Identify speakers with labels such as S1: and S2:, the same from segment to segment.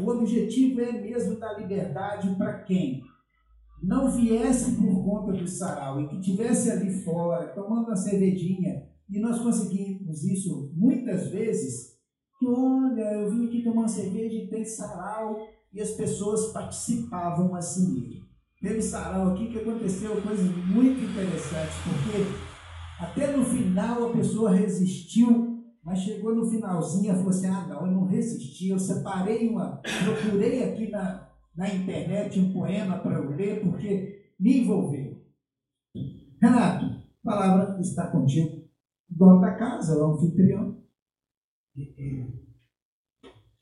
S1: o objetivo é mesmo dar liberdade para quem não viesse por conta do sarau e que tivesse ali fora tomando uma cervejinha. E nós conseguimos isso muitas vezes que olha eu vim aqui tomar uma cerveja e tem sarau. E as pessoas participavam assim teve sarau aqui que aconteceu coisas muito interessantes porque até no final a pessoa resistiu mas chegou no finalzinho e falou assim: ah, não, eu não resisti, eu separei uma, procurei aqui na, na internet um poema para eu ler, porque me envolveu. Renato, a palavra está contigo. Dono da casa, o anfitrião.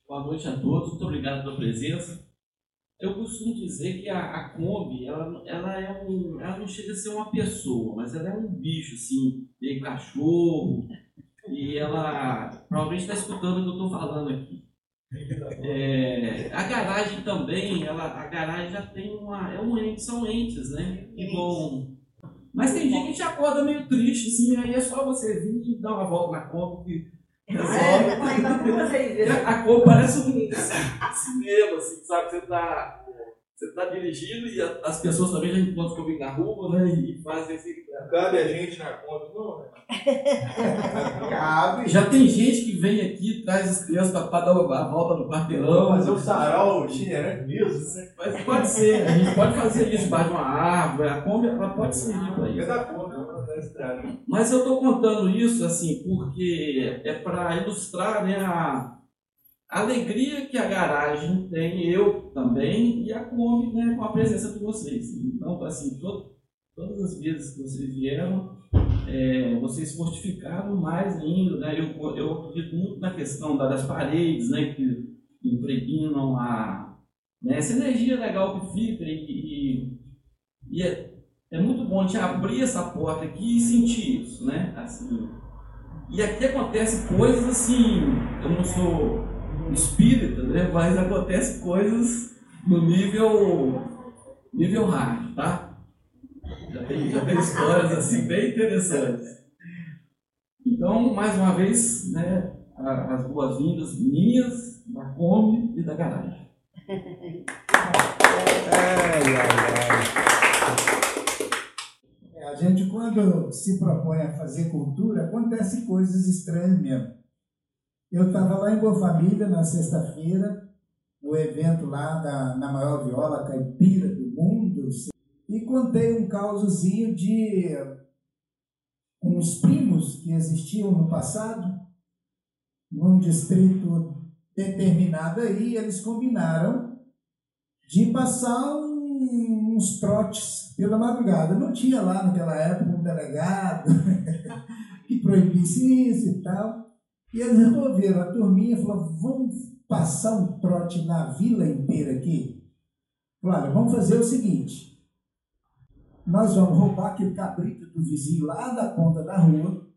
S2: Boa noite a todos, muito obrigado pela presença. Eu costumo dizer que a, a Kombi, ela, ela, é um, ela não chega a ser uma pessoa, mas ela é um bicho, assim, meio cachorro, e ela provavelmente está escutando o que eu estou falando aqui. É, a garagem também, ela, a garagem já tem uma. É um ente, são entes, né? Que vão. Mas tem dia que gente acorda meio triste, assim, aí é só você vir e dar uma volta na Kombi que resolve. a Kombi parece um cinema, assim, sabe? Você tá você está dirigindo e as pessoas também já encontram comigo na rua, né? E fazem esse.
S3: Cabe a gente na conta, não, né?
S2: Cabe. Já tem gente que vem aqui, traz as crianças para dar a volta no quarteirão.
S3: Fazer o sarau itinerante mesmo, né?
S2: Mas pode ser, a gente pode fazer isso debaixo de uma árvore, a Kombi ela pode servir para isso.
S3: É da conta, estrada.
S2: Mas eu estou contando isso assim porque é para ilustrar né, a a alegria que a garagem tem, eu também, e a Kombi né, com a presença de vocês. Então, assim, todas as vezes que vocês vieram, é, vocês fortificaram mais ainda. Né? Eu, eu acredito muito na questão das paredes, né, que impregnam a, né, essa energia legal que fica, e, e, e é, é, muito bom gente abrir essa porta aqui e sentir isso. Né? Assim, e aqui acontece coisas assim, eu não sou espírita, né? mas acontece coisas no nível nível hard, tá? Já tem, já tem histórias assim bem interessantes. Então, mais uma vez, né, as boas-vindas minhas, da Kombi e da garagem.
S1: É, a gente, quando se propõe a fazer cultura, acontece coisas estranhas mesmo. Eu estava lá em Boa Família na sexta-feira, no evento lá da, na maior viola caipira do mundo, e contei um causozinho de uns primos que existiam no passado, num distrito determinado aí, eles combinaram de passar um, uns trotes pela madrugada. Não tinha lá naquela época um delegado que proibisse isso e tal. E eles resolveram, a turminha falou, vamos passar um trote na vila inteira aqui? Claro, vamos fazer o seguinte, nós vamos roubar aquele cabrito do vizinho lá da ponta da rua.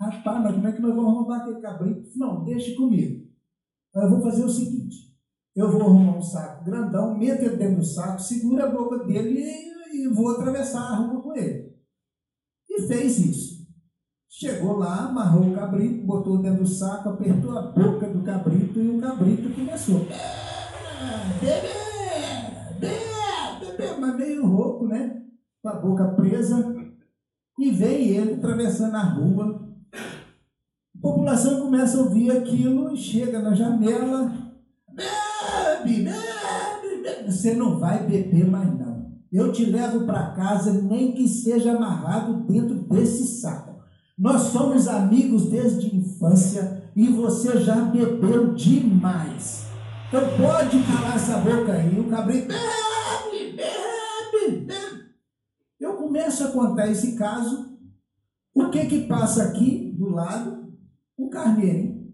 S1: Rapaz, mas como é que nós vamos roubar aquele cabrito? Não, deixe comigo. Eu vou fazer o seguinte, eu vou arrumar um saco grandão, meto ele dentro do saco, segura a boca dele e, e vou atravessar a rua com ele. E fez isso. Chegou lá, amarrou o cabrito, botou dentro do saco, apertou a boca do cabrito e o cabrito começou. Bebê, bebê, bebê, mas meio rouco, né? Com a boca presa. E vem ele atravessando a rua. A população começa a ouvir aquilo e chega na janela. Bebe, bebe, bebe. Você não vai beber mais não. Eu te levo para casa, nem que seja amarrado dentro desse saco. Nós somos amigos desde a infância e você já bebeu demais. Então pode calar essa boca aí. O cabrito bebe, bebe, bebe. Eu começo a contar esse caso. O que que passa aqui do lado? O carneiro.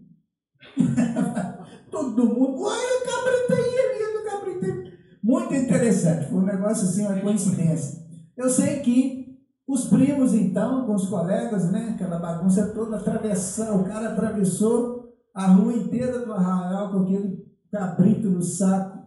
S1: Todo mundo, olha o cabrito aí, o cabrito aí. Muito interessante. Foi um negócio assim, uma coincidência. Eu sei que os primos, então, com os colegas, né? Aquela bagunça toda, atravessando, o cara atravessou a rua inteira do arraial com aquele cabrito no saco,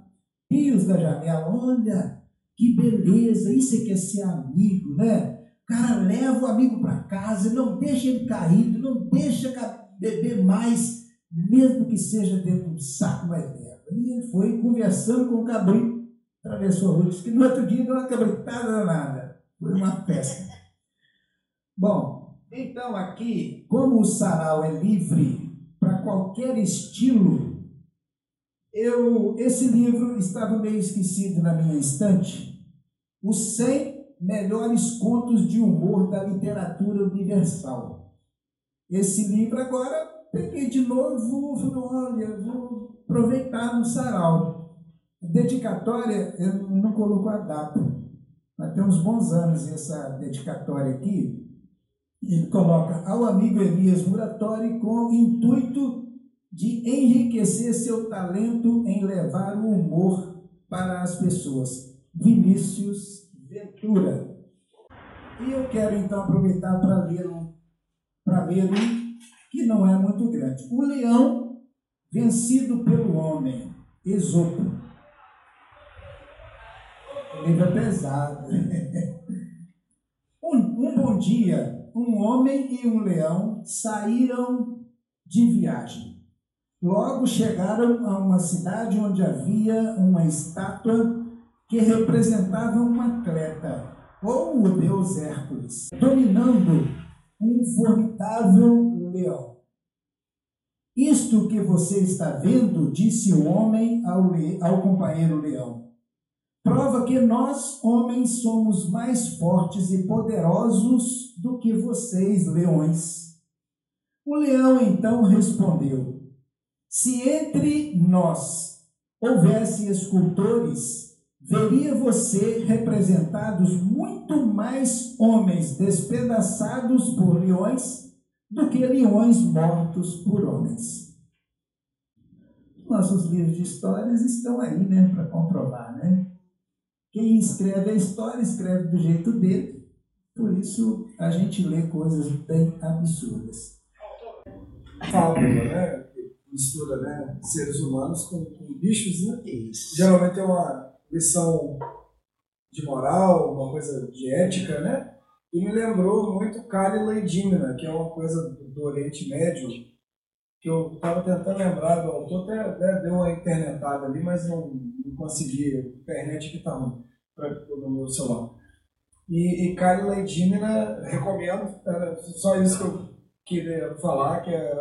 S1: rios da janela. Olha, que beleza, isso é que é ser amigo, né? O cara leva o amigo para casa, não deixa ele caído, não deixa beber mais, mesmo que seja dentro de um saco mais velho. E ele foi conversando com o cabrito, atravessou a rua, disse que no outro dia deu uma cabritada nada. Foi uma festa. Bom, então aqui, como o sarau é livre para qualquer estilo, eu, esse livro estava meio esquecido na minha estante. Os 100 melhores contos de humor da literatura universal. Esse livro agora peguei de novo, falei, olha, vou aproveitar no sarau. Dedicatória, eu não coloco a data, mas tem uns bons anos essa dedicatória aqui. Ele coloca ao amigo Elias Muratori com o intuito de enriquecer seu talento em levar o humor para as pessoas. Vinícius Ventura. E eu quero então aproveitar para ler um, para ler um que não é muito grande. O leão vencido pelo homem, Esopo. Livro é pesado. um, um bom dia, um homem e um leão saíram de viagem. Logo chegaram a uma cidade onde havia uma estátua que representava um atleta, ou o deus Hércules, dominando um formidável leão. Isto que você está vendo, disse o homem ao, ao companheiro leão, prova que nós, homens, somos mais fortes e poderosos do que vocês, leões. O leão então respondeu: Se entre nós houvesse escultores, veria você representados muito mais homens despedaçados por leões do que leões mortos por homens. Nossos livros de histórias estão aí, né, para comprovar, né? Quem escreve a história escreve do jeito dele, por isso a gente lê coisas bem absurdas.
S3: Fábula, né? Mistura, né? Seres humanos com, com bichos, né? Isso. Geralmente é uma lição de moral, uma coisa de ética, né? E me lembrou muito Kali Leidimna, que é uma coisa do Oriente Médio, que eu estava tentando lembrar do autor, até, deu uma internetada ali, mas não, não consegui, a internet que está no meu celular. E, e Leidimna, recomendo, era só isso que eu queria falar, que é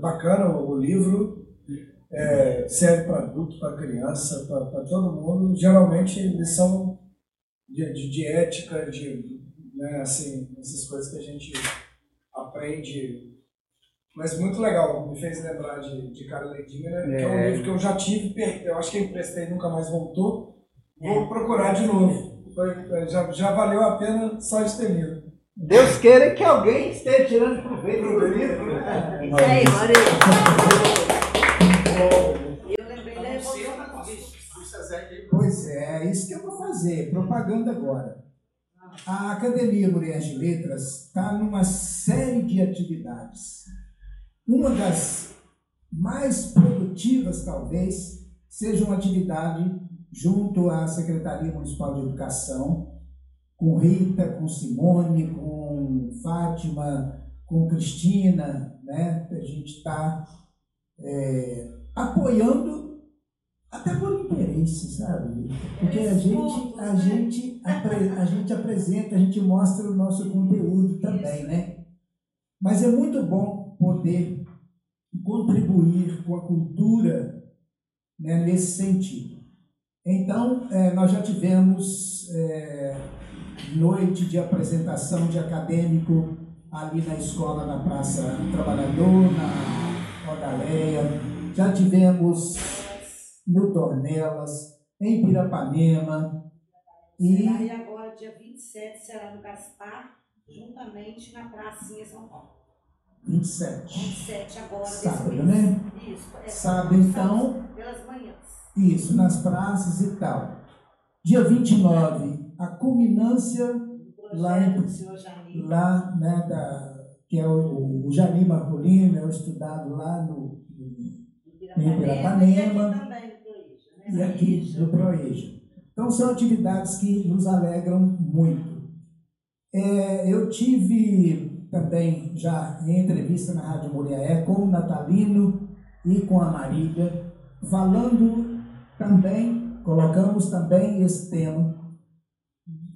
S3: bacana o livro, é, serve para adulto, para criança, para todo mundo. Geralmente eles são de, de, de ética, de né, assim, essas coisas que a gente aprende. Mas muito legal, me fez lembrar de, de Carla Ledinha, né, é. que é um livro que eu já tive, eu acho que eu emprestei e nunca mais voltou. Vou é. procurar de novo. Foi, já, já valeu a pena só de ter lido.
S1: Deus queira que alguém esteja tirando proveito do livro. Né? Isso aí, Maria. Eu lembrei da Pois é, é isso que eu vou fazer, propaganda agora. A Academia Mulheres de Letras está numa série de atividades. Uma das mais produtivas, talvez, seja uma atividade junto à Secretaria Municipal de Educação, com Rita, com Simone, com Fátima, com Cristina, né? A gente está é, apoiando até por interesse, sabe? Porque a gente, a gente, a gente apresenta, a gente mostra o nosso conteúdo também, né? Mas é muito bom poder contribuir com a cultura né, nesse sentido. Então, é, nós já tivemos é, noite de apresentação de acadêmico ali na escola, na Praça Trabalhador, na Odaleia, já tivemos no Tornelas, em Pirapanema.
S4: E... e agora, dia 27, será no Gaspar, juntamente na Pracinha São Paulo.
S1: 27.
S4: 27 agora.
S1: Sábado, né?
S4: Isso. É
S1: sábado, então.
S4: Pelas manhãs.
S1: Isso, nas praças e tal. Dia 29, a culminância lá em. Lá, né, da, que é o, o Jani Marcolino, é o estudado lá no, em Pirapanema e aqui no Proeja. Então, são atividades que nos alegram muito. É, eu tive também já em entrevista na Rádio Muriaé com o Natalino e com a Marília, falando também, colocamos também esse tema.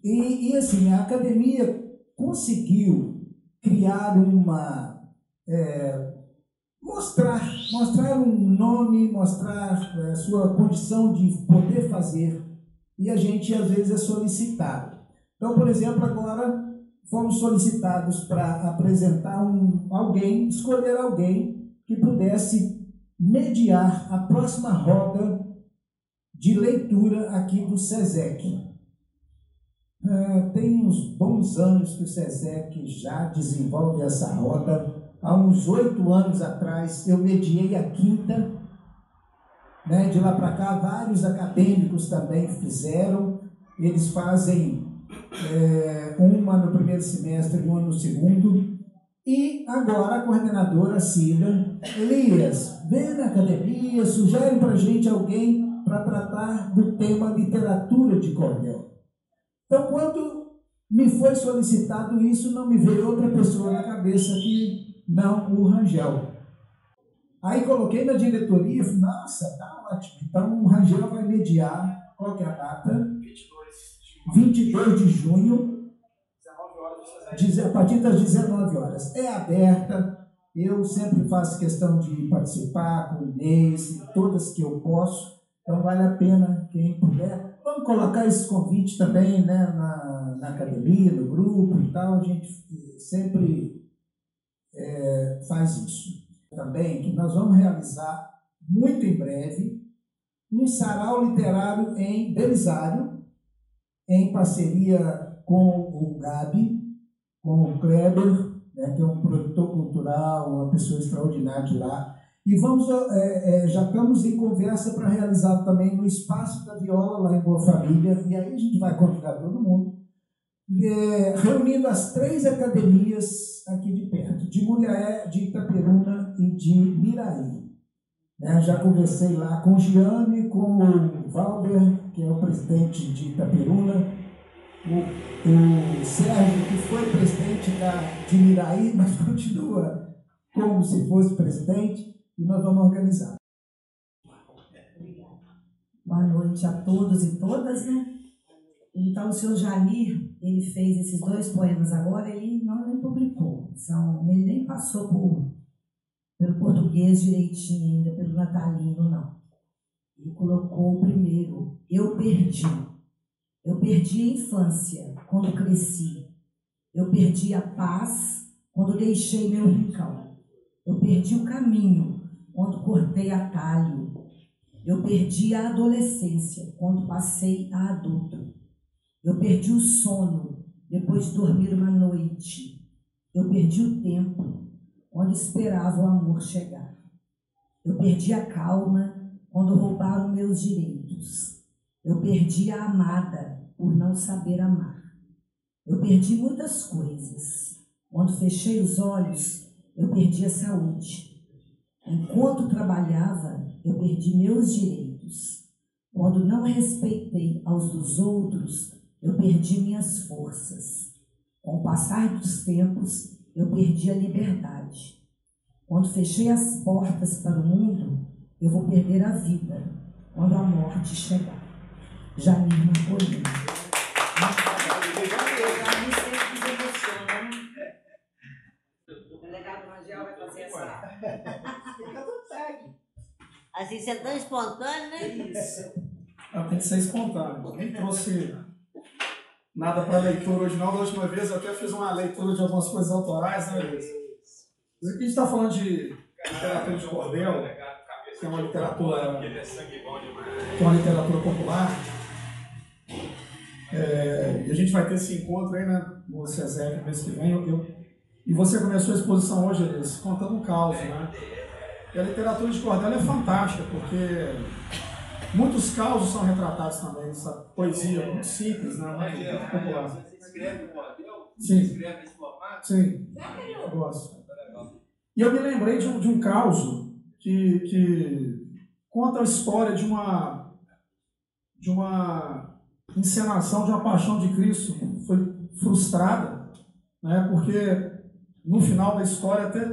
S1: E, e assim, a academia conseguiu criar uma. É, mostrar, mostrar um nome, mostrar a é, sua condição de poder fazer. E a gente às vezes é solicitado. Então, por exemplo, agora fomos solicitados para apresentar um, alguém, escolher alguém que pudesse mediar a próxima roda de leitura aqui do SESEC. É, tem uns bons anos que o SESEC já desenvolve essa roda. Há uns oito anos atrás eu mediei a quinta. Né? De lá para cá, vários acadêmicos também fizeram. Eles fazem é, uma no primeiro semestre uma no segundo. E agora a coordenadora Cida, Elias, vem na academia, sugere para a gente alguém para tratar do tema literatura de cordel. Então, quando me foi solicitado isso, não me veio outra pessoa na cabeça que não o Rangel. Aí coloquei na diretoria e falei, nossa, tá ótimo. Então o Rangel vai mediar, qual que é a data? 22 de junho, a partir das 19 horas. É aberta, eu sempre faço questão de participar com o Inês, todas que eu posso, então vale a pena quem puder. Vamos colocar esse convite também né, na, na academia, no grupo e tal, a gente sempre é, faz isso. Também que nós vamos realizar muito em breve um sarau literário em Belisário, em parceria com o Gabi, com o Kleber, né, que é um produtor cultural, uma pessoa extraordinária de lá. E vamos, é, é, já estamos em conversa para realizar também no Espaço da Viola, lá em Boa Família, e aí a gente vai convidar todo mundo, é, reunindo as três academias aqui de perto, de Muriaé, de Itaperuna e de Miraí. Né, já conversei lá com o Giane, com o Valber, que é o presidente de Itaperuna, o, o Sérgio, que foi presidente da, de Miraí, mas continua como se fosse presidente, e nós vamos organizar.
S5: Boa noite a todos e todas, né? Então, o senhor Jair, ele fez esses dois poemas agora, ele não nem publicou, são, ele nem passou por, pelo português direitinho ainda, pelo natalino, não. Ele colocou o primeiro, eu perdi. Eu perdi a infância quando cresci. Eu perdi a paz quando deixei meu rincão. Eu perdi o caminho quando cortei atalho. Eu perdi a adolescência quando passei a adulto. Eu perdi o sono depois de dormir uma noite. Eu perdi o tempo quando esperava o amor chegar. Eu perdi a calma quando roubaram meus direitos. Eu perdi a amada por não saber amar. Eu perdi muitas coisas. Quando fechei os olhos, eu perdi a saúde. Enquanto trabalhava, eu perdi meus direitos. Quando não respeitei aos dos outros, eu perdi minhas forças. Com o passar dos tempos, eu perdi a liberdade. Quando fechei as portas para o mundo, eu vou perder a vida quando a morte chegar. Janir Marcolino.
S6: O delegado Rangel vai fazer essa.
S7: Assim, você é tão espontâneo, né?
S8: Isso. Ela tem que ser espontâneo. Nem trouxe nada para leitura hoje, não. Da última vez eu até fiz uma leitura de algumas coisas autorais, né, Luiz? Mas aqui a gente está falando de literatura de cordel que é uma literatura, que é uma literatura popular. É, e a gente vai ter esse encontro aí né, no CESEC mês que vem. Eu, eu, e você começou a exposição hoje, Elis, contando um caos, né? E a literatura de cordel é fantástica, porque muitos causos são retratados também, essa poesia muito simples, né? Muito popular. Você escreve cordel? Sim. Você escreve esse formato? Sim. Eu gosto. E eu me lembrei de um, de um caos que, que conta a história de uma, de uma encenação de uma paixão de Cristo foi frustrada, né, porque no final da história até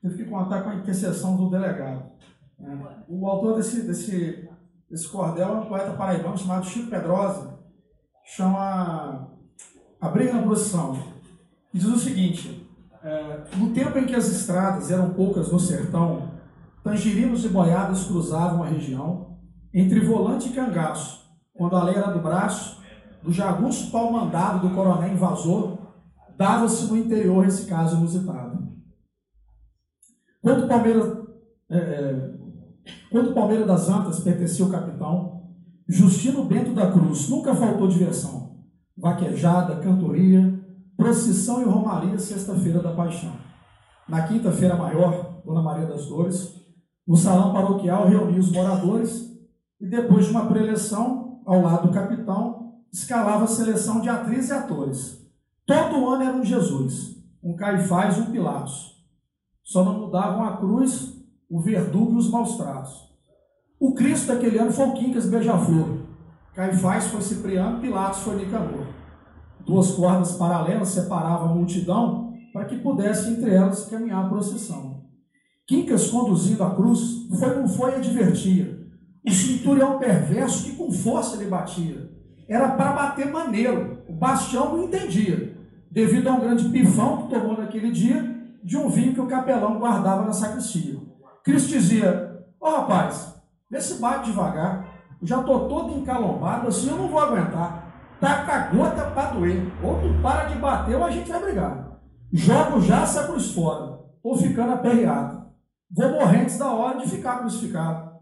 S8: teve que contar com a intercessão do delegado. É. O autor desse, desse, desse cordel é um poeta paraibano chamado Chico Pedrosa, chama A Briga na Procissão. E diz o seguinte: é, no tempo em que as estradas eram poucas no sertão, tangerinos e boiadas cruzavam a região, entre volante e cangaço, quando a lei era do braço, do jagunço pau mandado do coronel invasor, dava-se no interior esse caso inusitado. Quando o Palmeiras, é, é, quando o Palmeiras das Antas pertencia ao capitão, Justino Bento da Cruz nunca faltou diversão. Vaquejada, cantoria, procissão e romaria sexta-feira da paixão. Na quinta-feira maior, Dona Maria das Dores, no salão paroquial reunia os moradores e depois de uma preleção, ao lado do capitão, escalava a seleção de atrizes e atores. Todo ano era um Jesus, um Caifás e um Pilatos. Só não mudavam a cruz, o verdugo e os maus tratos. O Cristo daquele ano foi o Quincas Beija-Flor. Caifás foi Cipriano, Pilatos foi Nicanor. Duas cordas paralelas separavam a multidão para que pudesse entre elas caminhar a procissão. Quincas, conduzindo a cruz, foi não foi advertia. O cinturão perverso que com força lhe batia. Era para bater maneiro. O bastião não entendia, devido a um grande pifão que tomou naquele dia de um vinho que o capelão guardava na sacristia. Cristo dizia: Ó oh, rapaz, vê se bate devagar. Eu já estou todo encalombado, assim eu não vou aguentar. Taca a gota para doer. Ou tu para de bater ou a gente vai brigar. Jogo já essa cruz fora, ou ficando aperreado. Vou morrer antes da hora de ficar crucificado.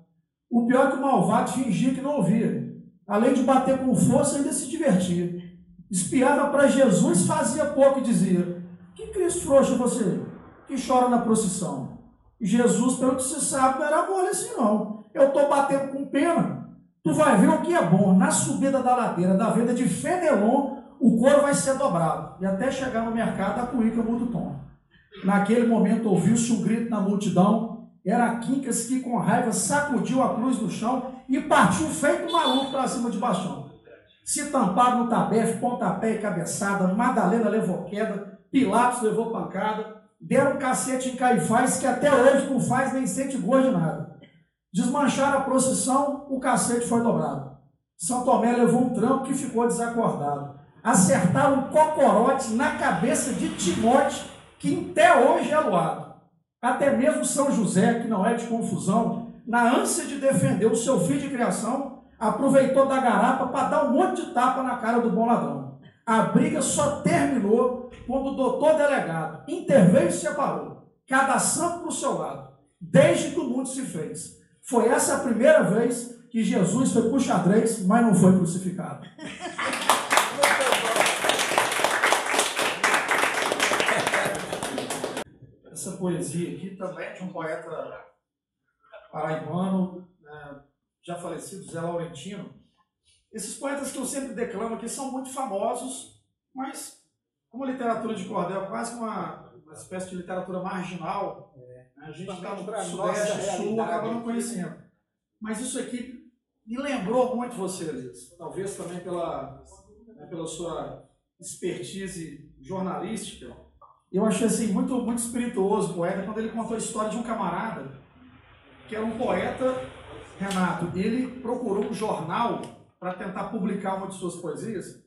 S8: O pior é que o malvado fingia que não ouvia. Além de bater com força, ainda se divertia. Espiava para Jesus, fazia pouco e dizia: Que Cristo frouxo você, que chora na procissão. Jesus, pelo que se sabe, não era mole assim não. Eu estou batendo com pena. Tu vai ver o que é bom. Na subida da ladeira da venda de Fenelon, o couro vai ser dobrado. E até chegar no mercado, a cuíca muda o tom. Naquele momento ouviu-se um grito na multidão. Era Quincas que, com raiva, sacudiu a cruz no chão e partiu feito maluco para cima de baixão. Se tamparam no tabefe, pontapé e cabeçada, Madalena levou queda, Pilatos levou pancada, deram cacete em Caifás que até hoje não faz nem sente gosto de nada. Desmancharam a procissão, o cacete foi dobrado. São Tomé levou um trampo que ficou desacordado. Acertaram um cocorote na cabeça de Timóteo, que até hoje é loado. Até mesmo São José, que não é de confusão, na ânsia de defender o seu filho de criação, aproveitou da garapa para dar um monte de tapa na cara do bom ladrão. A briga só terminou quando o doutor delegado interveio e separou, cada santo para o seu lado, desde que o mundo se fez. Foi essa a primeira vez que Jesus foi por xadrez, mas não foi crucificado. Essa poesia aqui também é de um poeta paraibano, né, já falecido, Zé Laurentino. Esses poetas que eu sempre declamo aqui são muito famosos, mas como literatura de cordel, quase uma, uma espécie de literatura marginal, é. a gente está no sudeste, sul, acaba não conhecendo. Mas isso aqui me lembrou muito você, Liz. Talvez também pela, né, pela sua expertise jornalística. Eu achei assim, muito, muito espirituoso o poeta quando ele contou a história de um camarada que era um poeta, Renato. Ele procurou um jornal para tentar publicar uma de suas poesias.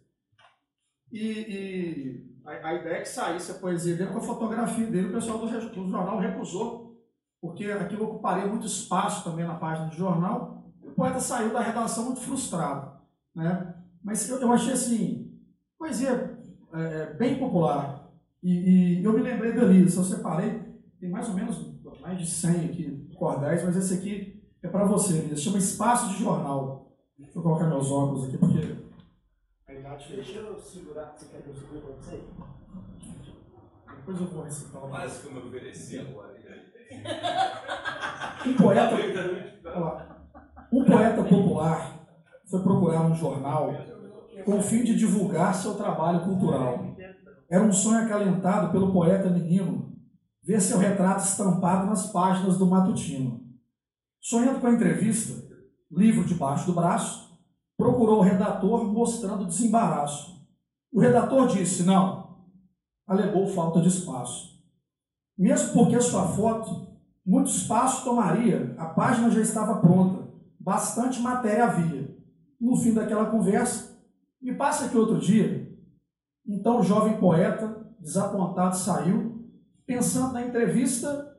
S8: E, e a, a, ideia é que saísse a poesia dele com a fotografia dele, o pessoal do, do jornal recusou, porque aquilo ocuparia muito espaço também na página do jornal. O poeta saiu da redação muito frustrado. Né? Mas eu, eu achei assim, poesia é, é bem popular. E, e, eu me lembrei dali, se eu separei, tem mais ou menos mais de 100 aqui, cordéis, mas esse aqui é para você, Elias. Chama Espaço de Jornal. Deixa eu colocar meus óculos aqui, porque.
S3: Deixa eu segurar, você quer que eu segure para você?
S8: Depois eu vou recitar o.
S9: Quase que eu me ofereci agora.
S8: Um poeta. Olha um poeta popular foi procurar um jornal com o fim de divulgar seu trabalho cultural. Era um sonho acalentado pelo poeta menino ver seu retrato estampado nas páginas do matutino. Sonhando com a entrevista, livro debaixo do braço, procurou o redator mostrando desembaraço. O redator disse: não, alegou falta de espaço. Mesmo porque sua foto Muito espaço tomaria, a página já estava pronta, bastante matéria havia. No fim daquela conversa, me passa aqui outro dia. Então o jovem poeta, desapontado, saiu, pensando na entrevista,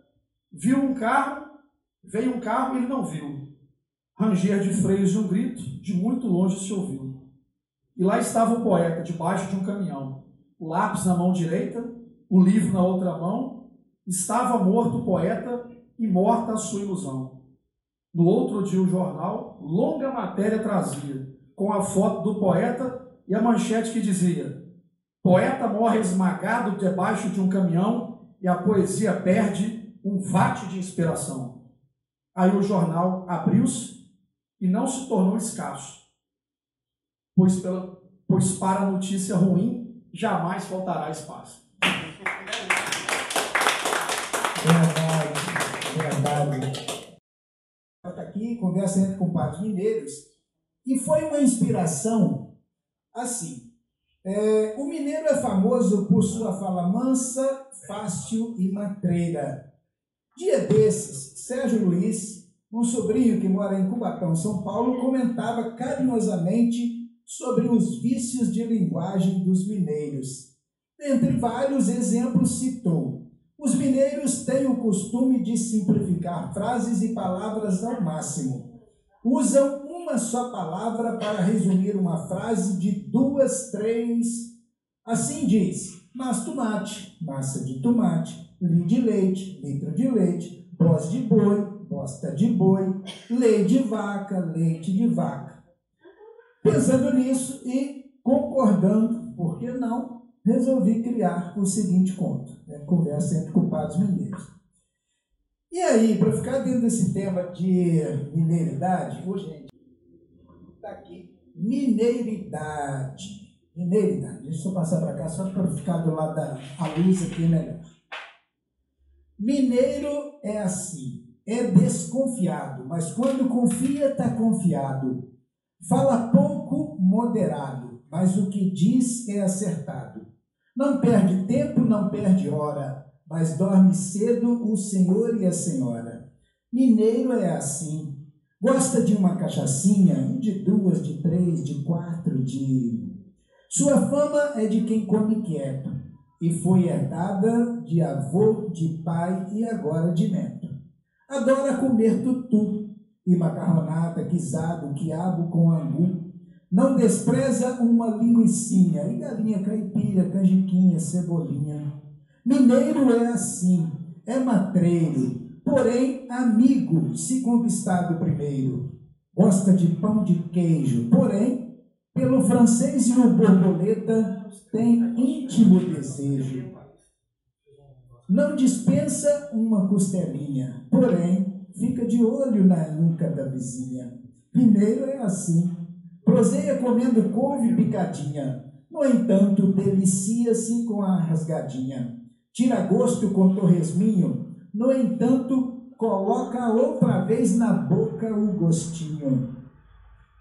S8: viu um carro, veio um carro e ele não viu. Ranger de freios de um grito, de muito longe se ouviu. E lá estava o poeta, debaixo de um caminhão, o lápis na mão direita, o livro na outra mão, estava morto o poeta e morta a sua ilusão. No outro dia, o jornal, longa matéria trazia, com a foto do poeta e a manchete que dizia: Poeta morre esmagado debaixo de um caminhão e a poesia perde um vate de inspiração. Aí o jornal abriu-se e não se tornou escasso, pois, pela, pois para a notícia ruim jamais faltará espaço.
S1: Verdade, verdade. Está aqui, conversa entre compadres mineiros, e foi uma inspiração assim. É, o mineiro é famoso por sua fala mansa, fácil e matreira. Dia desses, Sérgio Luiz, um sobrinho que mora em Cubatão, São Paulo, comentava carinhosamente sobre os vícios de linguagem dos mineiros. Entre vários exemplos, citou: os mineiros têm o costume de simplificar frases e palavras ao máximo. Usam uma só palavra para resumir uma frase de duas, três. Assim diz: mas tomate, massa de tomate, litro de leite, litro de leite, voz de boi, bosta de boi, leite de vaca, leite de vaca. Pensando nisso e concordando, por que não, resolvi criar o seguinte conto, né? conversa entre culpados mineiros. E aí, para ficar dentro desse tema de mineiridade, hoje, mineiridade. Mineiridade. Deixa eu passar para cá só para ficar do lado da luz aqui melhor. Mineiro é assim, é desconfiado, mas quando confia, está confiado. Fala pouco, moderado, mas o que diz é acertado. Não perde tempo, não perde hora, mas dorme cedo o senhor e a senhora. Mineiro é assim. Gosta de uma cachaçinha, de duas, de três, de quatro, de. Sua fama é de quem come quieto, e foi herdada de avô, de pai e agora de neto. Adora comer tutu e macarronada, guisado, quiabo com angu. Não despreza uma linguiçinha e galinha caipira, canjiquinha, cebolinha. Mineiro é assim, é matreiro, porém amigo, se conquistado primeiro. Gosta de pão de queijo, porém, pelo francês e o borboleta tem íntimo desejo. Não dispensa uma costelinha, porém, fica de olho na nuca da vizinha. Mineiro é assim, proseia comendo couve picadinha, no entanto, delicia-se com a rasgadinha. Tira gosto com torresminho, no entanto, coloca outra vez na boca o gostinho.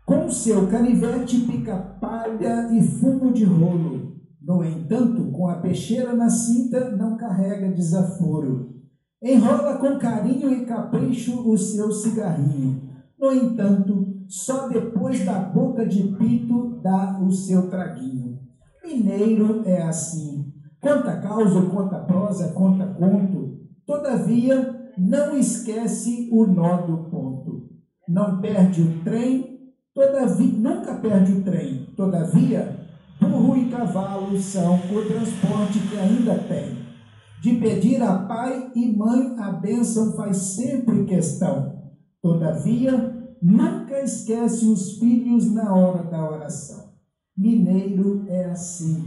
S1: Com seu canivete pica palha e fumo de rolo. No entanto, com a peixeira na cinta, não carrega desaforo. Enrola com carinho e capricho o seu cigarrinho. No entanto, só depois da boca de pito dá o seu traguinho. Mineiro é assim. Conta causa, conta prosa, conta conto. Todavia, não esquece o nó do ponto. Não perde o trem, todavia, nunca perde o trem. Todavia, burro e cavalo são o transporte que ainda tem. De pedir a pai e mãe a bênção faz sempre questão. Todavia, nunca esquece os filhos na hora da oração. Mineiro é assim.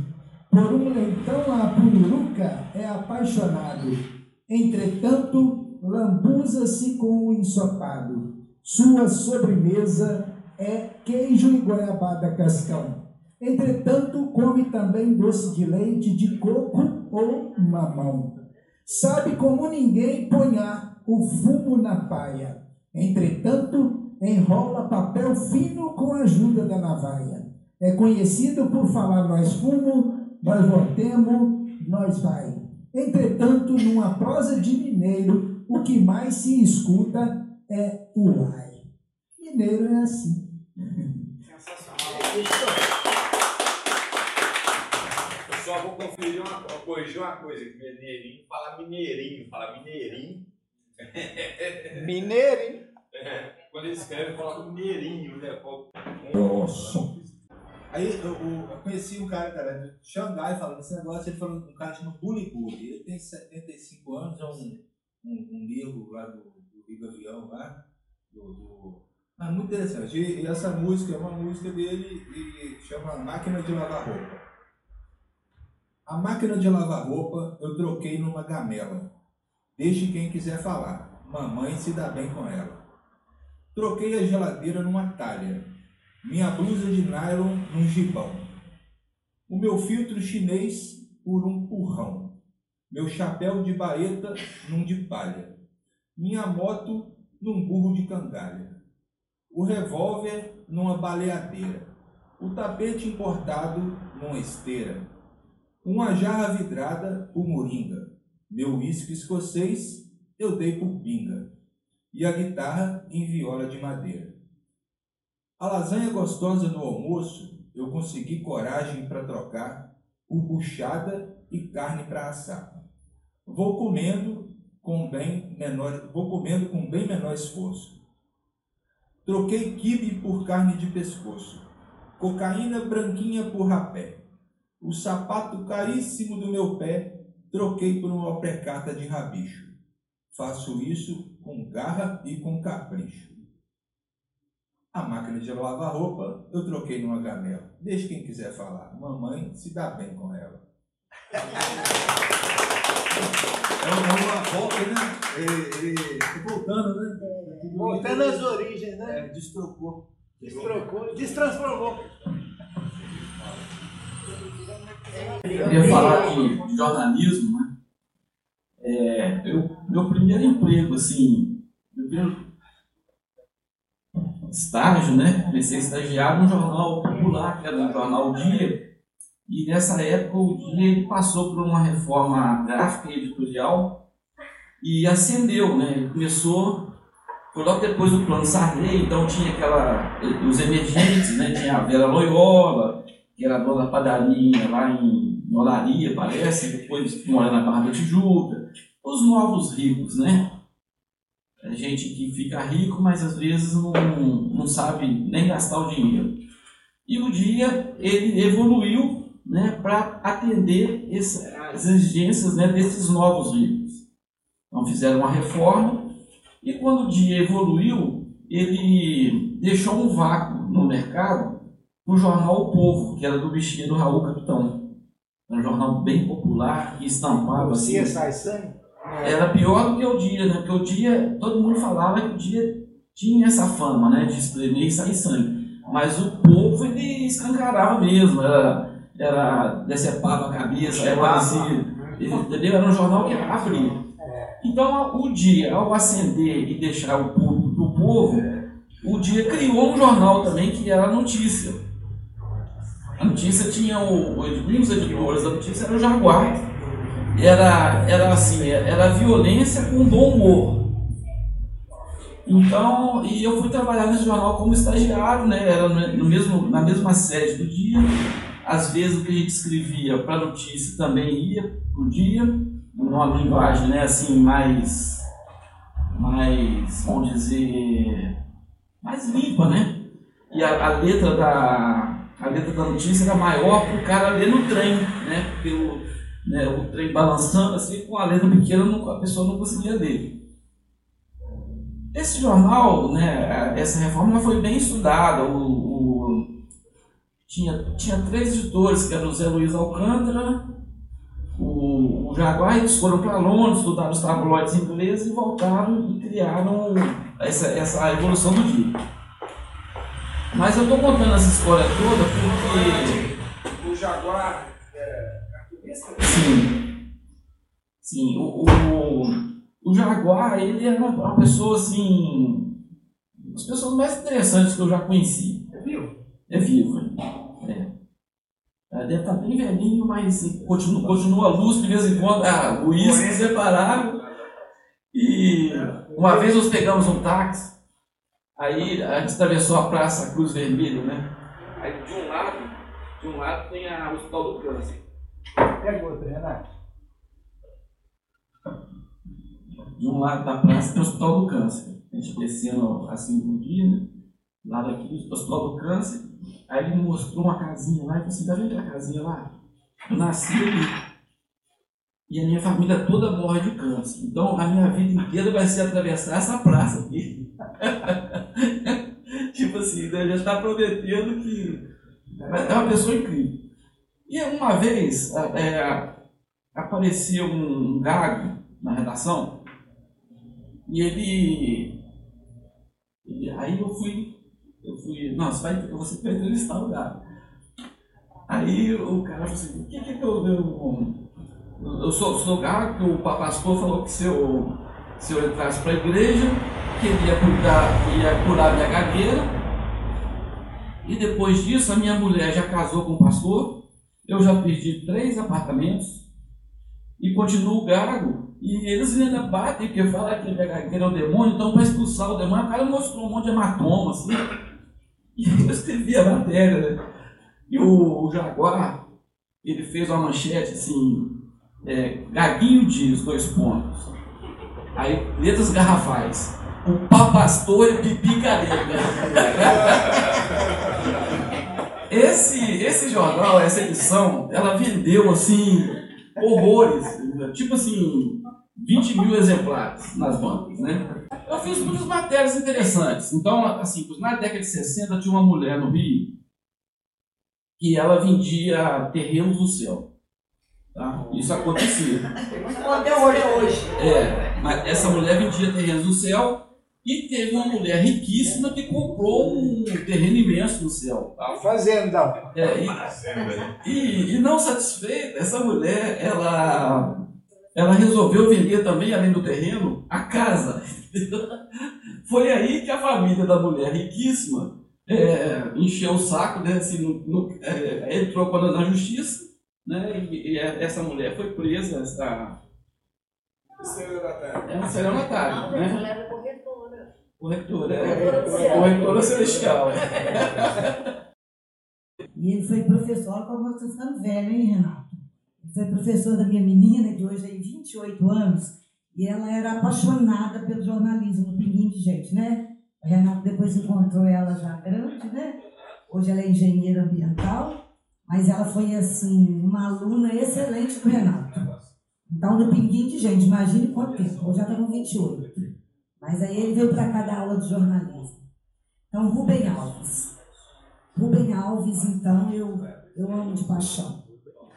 S1: Por um leitão a pururuca é apaixonado. Entretanto, lambuza-se com o ensopado. Sua sobremesa é queijo e goiabada cascão. Entretanto, come também doce de leite de coco ou mamão. Sabe como ninguém ponhar o fumo na paia. Entretanto, enrola papel fino com a ajuda da navalha. É conhecido por falar nós fumo, nós voltemos, nós vai. Entretanto, numa prosa de mineiro, o que mais se escuta é o uai. Mineiro é assim.
S9: Eu só vou conferir uma, corrigir uma coisa, mineirinho fala mineirinho, fala mineirinho.
S10: Mineirinho.
S9: É, quando ele escreve, coloca mineirinho, né?
S1: Nossa.
S10: Aí eu, eu- eu conheci um cara, cara, de Xangai falando esse negócio, ele falou um cara chama Bully Bully. Ele tem 75 anos, é um, um, um livro lá do, do Rio Avião lá. Do, do... Ah, muito interessante. E, e essa música é uma música dele e chama Máquina de Lavar Roupa. A máquina de lavar roupa eu troquei numa gamela. Deixe quem quiser falar. Mamãe se dá bem com ela. Troquei a geladeira numa talha. Minha blusa de nylon num gibão. O meu filtro chinês por um purrão. Meu chapéu de baeta num de palha. Minha moto num burro de cangalha. O revólver numa baleadeira. O tapete importado numa esteira. Uma jarra vidrada por moringa. Meu uísque escocês eu dei por pinga. E a guitarra em viola de madeira. A lasanha gostosa no almoço eu consegui coragem para trocar por buchada e carne para assar. Vou comendo com bem menor, vou comendo com bem menor esforço. Troquei quibe por carne de pescoço, cocaína branquinha por rapé. O sapato caríssimo do meu pé troquei por uma precata de rabicho. Faço isso com garra e com capricho. A máquina de lavar roupa eu troquei numa gamela. Deixe quem quiser falar. Mamãe se dá bem com ela.
S3: É uma volta, né? Ele tá voltando, né?
S10: Voltando às origens, né?
S3: É, destrocou.
S10: Destrocou, destransformou.
S2: Eu ia falar de, de jornalismo, né? É, eu, meu primeiro emprego, assim, meu primeiro estágio, né? Comecei a estagiar num jornal popular, que era o jornal Dia, e nessa época o Dia ele passou por uma reforma gráfica e editorial e ascendeu, né? Ele começou, foi logo depois do plano Sarney, então tinha aquela, os emergentes, né? Tinha a Vera Loyola, que era dona da padaria lá em Olaria, parece, depois mora na Barra da Tijuca. Os novos ricos, né? Gente que fica rico, mas às vezes não, não sabe nem gastar o dinheiro. E o dia ele evoluiu né, para atender as exigências né, desses novos ricos. Então fizeram uma reforma e quando o dia evoluiu, ele deixou um vácuo no mercado para o jornal O Povo, que era do bichinho do Raul Capitão. Era um jornal bem popular, que estampava assim.
S10: sai sangue?
S2: Era pior do que o dia, né? Porque o dia, todo mundo falava que o dia tinha essa fama, né? De espremer e sair sangue. Mas o povo, ele escancarava mesmo. Era, era decepava a cabeça, era parecia. Ele, entendeu? Era um jornal que abria. Então, o dia, ao acender e deixar o público do povo, o dia criou um jornal também que era a notícia. A notícia tinha o, dos editores da notícia era o Jaguar. Era, era assim, era violência com bom humor. Então, e eu fui trabalhar nesse jornal como estagiário, né? Era no mesmo, na mesma sede do dia. Às vezes o que a gente escrevia para notícia também ia para o dia, numa linguagem né, assim, mais, mais, vamos dizer, mais limpa, né? E a, a letra da, a letra da notícia era maior para o cara ler no trem, né? Porque o, né, o trem balançando assim, com a letra pequena não, a pessoa não conseguia ler. Esse jornal, né, essa reforma foi bem estudada. O, o, tinha, tinha três editores, que eram o Zé Luiz Alcântara, o, o Jaguar, eles foram para Londres, estudaram os tabloides ingleses e voltaram e criaram essa, essa evolução do dia. Mas eu estou contando essa história toda porque
S3: O Jaguar.
S2: Sim. Sim, o, o, o Jaguar, ele era uma, uma pessoa assim. As pessoas mais interessantes que eu já conheci.
S3: É vivo?
S2: É vivo, é. é. Deve estar bem velhinho, mas continua, continua luz de vez em quando. Ah, o uísque inseparável. E uma vez nós pegamos um táxi, aí a gente atravessou a Praça Cruz Vermelha, né? Aí de um lado, de um lado tem a, Hospital do Câncer.
S1: Pega outra, Renato.
S2: De um lado da praça tem o Hospital do Câncer. A gente descendo assim por dia, né? Lá daqui, o Hospital do Câncer. Aí ele mostrou uma casinha lá e falou assim: tá vendo aquela casinha lá? Eu nasci ali. E a minha família toda morre de câncer. Então a minha vida inteira vai ser atravessar essa praça aqui. tipo assim, né? já está prometendo que é uma pessoa incrível. E uma vez é, apareceu um gago na redação e ele, aí eu fui, eu fui, não, você vai, você vai entrevistar o gago. Aí o cara falou assim, o que que eu, eu, eu sou, sou gago, o pastor falou que se eu, se eu entrasse para a igreja, que ele ia cuidar, ia curar minha gagueira, e depois disso a minha mulher já casou com o pastor, eu já perdi três apartamentos, e continuo gago. E eles ainda batem, porque fala que gagueira é o demônio, então para expulsar o demônio, o cara mostrou um monte de hematoma, assim. E eu escrevi a matéria, né? E o, o Jaguar, ele fez uma manchete assim, é, Gaguinho diz, dois pontos. Aí, letras garrafais. O papastor é pipi careca. esse, esse jornal, essa edição, ela vendeu assim horrores. Tipo assim, 20 mil exemplares nas bancas, né? Eu fiz muitas matérias interessantes. Então, assim, na década de 60 tinha uma mulher no Rio que ela vendia terrenos no céu. Tá? Isso acontecia.
S4: Até hoje.
S2: É, mas essa mulher vendia terrenos no céu e teve uma mulher riquíssima que comprou um terreno imenso no céu. Tá?
S1: Fazenda.
S2: É, e, e, e não satisfeita, essa mulher, ela, ela resolveu vender também, além do terreno, a casa. Foi aí que a família da mulher riquíssima é, encheu o saco, né, assim, no, no, é, entrou na justiça, né, e, e, essa mulher foi presa, essa... É uma estelionatária, né?
S4: Ela corretora.
S2: É. Corretora celestial.
S5: E ele foi professor, olha como eu ficando velho, hein, Renato? Ele foi professor da minha menina, que hoje tem 28 anos, e ela era apaixonada pelo jornalismo, no pinguim de gente, né? O Renato depois encontrou ela já grande, né? Hoje ela é engenheira ambiental, mas ela foi, assim, uma aluna excelente do Renato. Então, no pinguim de gente, imagine quanto tempo, eu já estou com 28. Mas aí ele veio para cá dar aula de jornalismo. Então, Rubem Alves. Rubem Alves, então, eu, eu amo de paixão.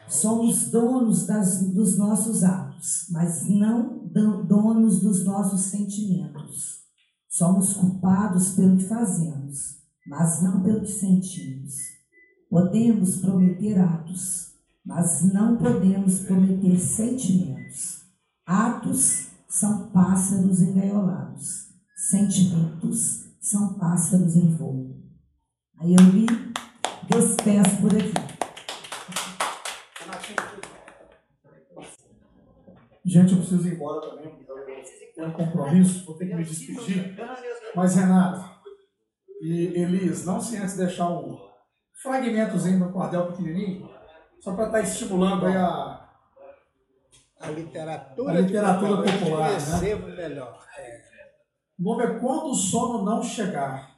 S5: Somos donos das, dos nossos atos, mas não donos dos nossos sentimentos. Somos culpados pelo que fazemos, mas não pelo que sentimos. Podemos prometer atos, mas não podemos prometer sentimentos. Atos são pássaros engaiolados, sentimentos são pássaros em voo. Aí eu me despeço por aqui.
S8: Gente, eu preciso ir embora também. Tenho um compromisso, vou ter que me despedir. Mas, Renato e Elis, não sem antes deixar um fragmentozinho no cordel pequenininho, só para estar tá estimulando aí a,
S1: a literatura,
S8: a literatura popular.
S1: Né? melhor.
S8: O nome é Quando o Sono Não Chegar.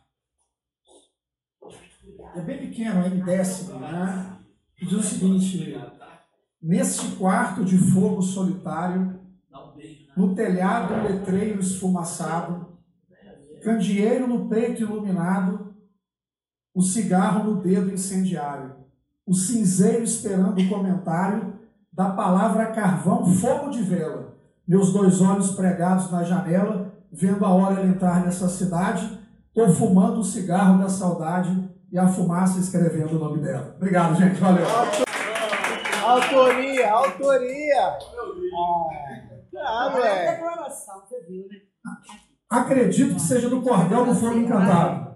S8: É bem pequeno, é em décimo, né? Diz o seguinte: Neste quarto de fogo solitário, no telhado um letreiro esfumaçado, candeeiro no peito iluminado, o cigarro no dedo incendiário, o cinzeiro esperando o comentário da palavra carvão, fogo de vela, meus dois olhos pregados na janela, vendo a hora ela entrar nessa cidade, estou fumando o cigarro da saudade e a fumaça escrevendo o nome dela. Obrigado, gente. Valeu.
S1: Autoria, autoria. Ah, claro, é.
S5: declaração, você viu, né?
S8: Acredito que seja do Cordel do Fogo Encantado.